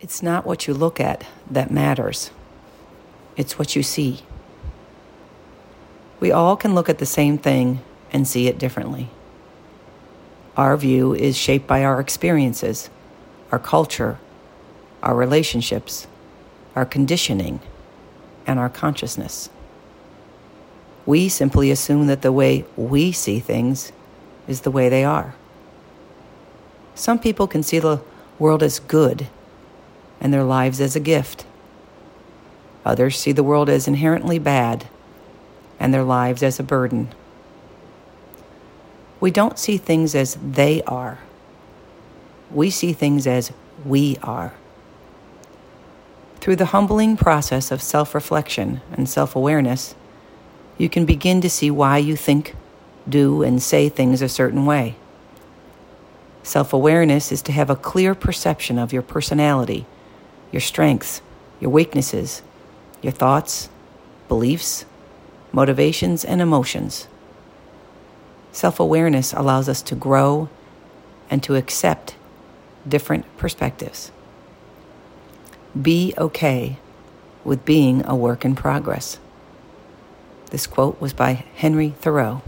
It's not what you look at that matters, it's what you see. We all can look at the same thing and see it differently. Our view is shaped by our experiences, our culture, our relationships, our conditioning, and our consciousness. We simply assume that the way we see things is the way they are. Some people can see the world as good and their lives as a gift. Others see the world as inherently bad and their lives as a burden. We don't see things as they are. We see things as we are. Through the humbling process of self reflection and self awareness, you can begin to see why you think, do, and say things a certain way. Self awareness is to have a clear perception of your personality, your strengths, your weaknesses, your thoughts, beliefs, motivations, and emotions. Self awareness allows us to grow and to accept different perspectives. Be okay with being a work in progress. This quote was by Henry Thoreau.